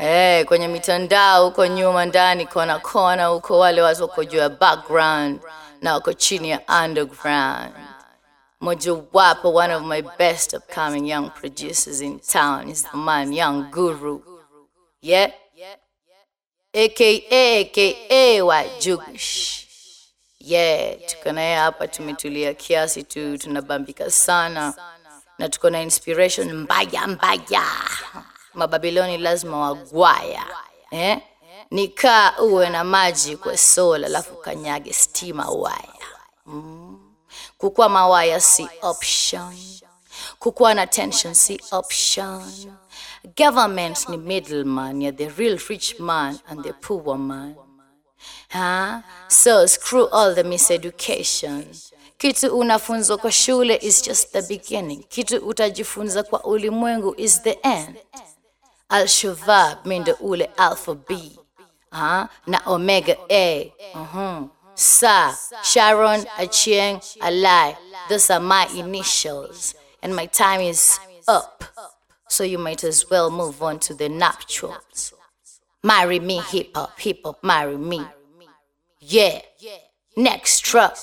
Eh, kwenye mitandao huko nyuma ndani kona kona huko wale watu wako juu ya background na wako chini ya underground. Mojawapo, one of my best upcoming young producers in town is the man Young Guru. Yeah. AKA AKA Wajugush. Yeah, tuko naye hapa tumetulia kiasi tu tunabambika sana na tuko na inspiration mbaya mbaya. Mababiloni lazima wagwaya. Eh? Nikaa uwe na maji kwa sola alafu kanyage stima waya. Kukuwa mawaya si option. Kukuwa na tension si option. Government ni middleman, ya the real rich man and the poor man. ha? So screw all the miseducation. Kitu unafunzwa kwa shule is just the beginning. Kitu utajifunza kwa ulimwengu is the end. Al-Shabab mindo ule alpha B. Uh, na Omega A. Uh-huh. Sa, Sharon, Achieng, Alai. Those are my initials. And my time is up. So you might as well move on to the nuptials. Marry me, hip hop, hip hop, marry me. Yeah. Next truck.